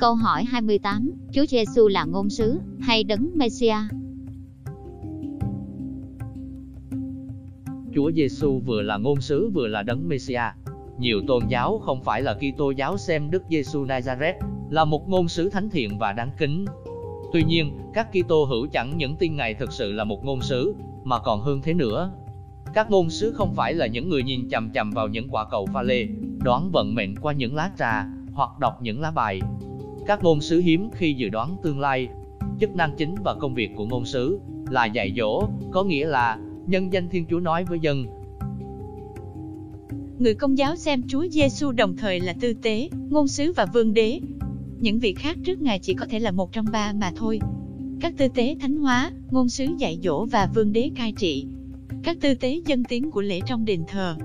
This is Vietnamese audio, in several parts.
Câu hỏi 28, Chúa Giêsu là ngôn sứ hay đấng messiah Chúa Giêsu vừa là ngôn sứ vừa là đấng messiah Nhiều tôn giáo không phải là Kitô giáo xem Đức Giêsu Nazareth là một ngôn sứ thánh thiện và đáng kính. Tuy nhiên, các Kitô hữu chẳng những tin Ngài thực sự là một ngôn sứ, mà còn hơn thế nữa. Các ngôn sứ không phải là những người nhìn chằm chằm vào những quả cầu pha lê, đoán vận mệnh qua những lá trà, hoặc đọc những lá bài, các ngôn sứ hiếm khi dự đoán tương lai. Chức năng chính và công việc của ngôn sứ là dạy dỗ, có nghĩa là nhân danh Thiên Chúa nói với dân. Người công giáo xem Chúa Giêsu đồng thời là tư tế, ngôn sứ và vương đế. Những vị khác trước Ngài chỉ có thể là một trong ba mà thôi. Các tư tế thánh hóa, ngôn sứ dạy dỗ và vương đế cai trị. Các tư tế dân tiếng của lễ trong đền thờ.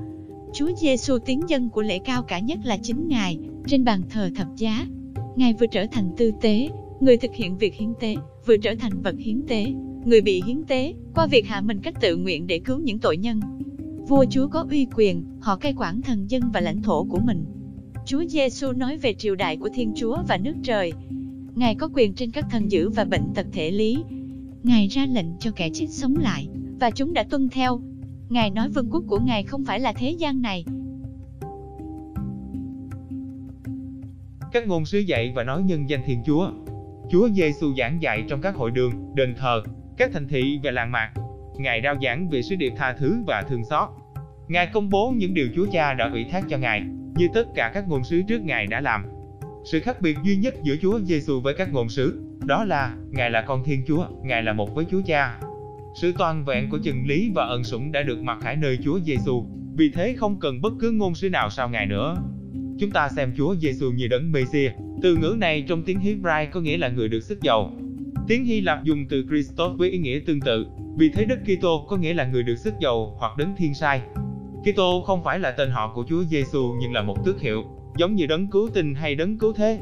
Chúa Giêsu tiếng dân của lễ cao cả nhất là chính Ngài, trên bàn thờ thập giá, Ngài vừa trở thành tư tế, người thực hiện việc hiến tế, vừa trở thành vật hiến tế, người bị hiến tế, qua việc hạ mình cách tự nguyện để cứu những tội nhân. Vua Chúa có uy quyền, họ cai quản thần dân và lãnh thổ của mình. Chúa Giêsu nói về triều đại của Thiên Chúa và nước trời. Ngài có quyền trên các thần dữ và bệnh tật thể lý. Ngài ra lệnh cho kẻ chết sống lại, và chúng đã tuân theo. Ngài nói vương quốc của Ngài không phải là thế gian này, Các ngôn sứ dạy và nói nhân danh Thiên Chúa. Chúa Giêsu giảng dạy trong các hội đường, đền thờ, các thành thị và làng mạc. Ngài rao giảng về sứ điệp tha thứ và thương xót. Ngài công bố những điều Chúa Cha đã ủy thác cho Ngài, như tất cả các ngôn sứ trước Ngài đã làm. Sự khác biệt duy nhất giữa Chúa Giêsu với các ngôn sứ, đó là Ngài là con Thiên Chúa, Ngài là một với Chúa Cha. Sự toàn vẹn của chân lý và ân sủng đã được mặc khải nơi Chúa Giêsu, vì thế không cần bất cứ ngôn sứ nào sau Ngài nữa. Chúng ta xem Chúa Giêsu như đấng Mêsia. Từ ngữ này trong tiếng Hebrew có nghĩa là người được sức dầu. Tiếng Hy Lạp dùng từ Christos với ý nghĩa tương tự, vì thế Đức Kitô có nghĩa là người được sức dầu hoặc đấng thiên sai. Kitô không phải là tên họ của Chúa Giêsu nhưng là một tước hiệu, giống như đấng cứu tinh hay đấng cứu thế.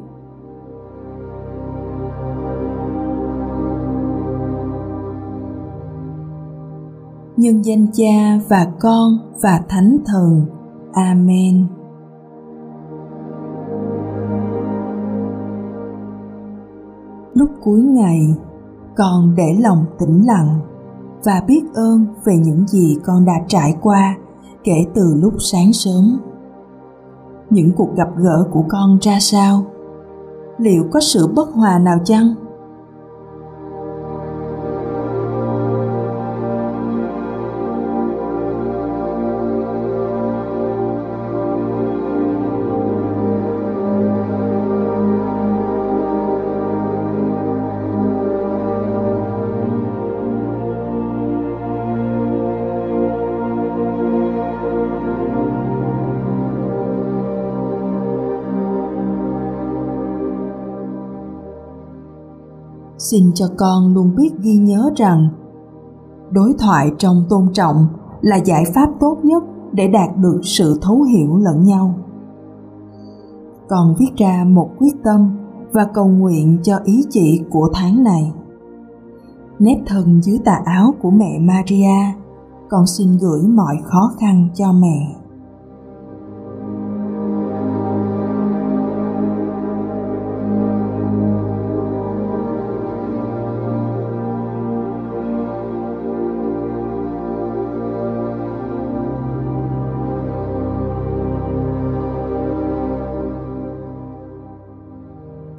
nhân danh Cha và Con và Thánh Thần. Amen. Lúc cuối ngày, con để lòng tĩnh lặng và biết ơn về những gì con đã trải qua kể từ lúc sáng sớm. Những cuộc gặp gỡ của con ra sao? Liệu có sự bất hòa nào chăng? Xin cho con luôn biết ghi nhớ rằng đối thoại trong tôn trọng là giải pháp tốt nhất để đạt được sự thấu hiểu lẫn nhau. Con viết ra một quyết tâm và cầu nguyện cho ý chị của tháng này. Nét thân dưới tà áo của mẹ maria, con xin gửi mọi khó khăn cho mẹ.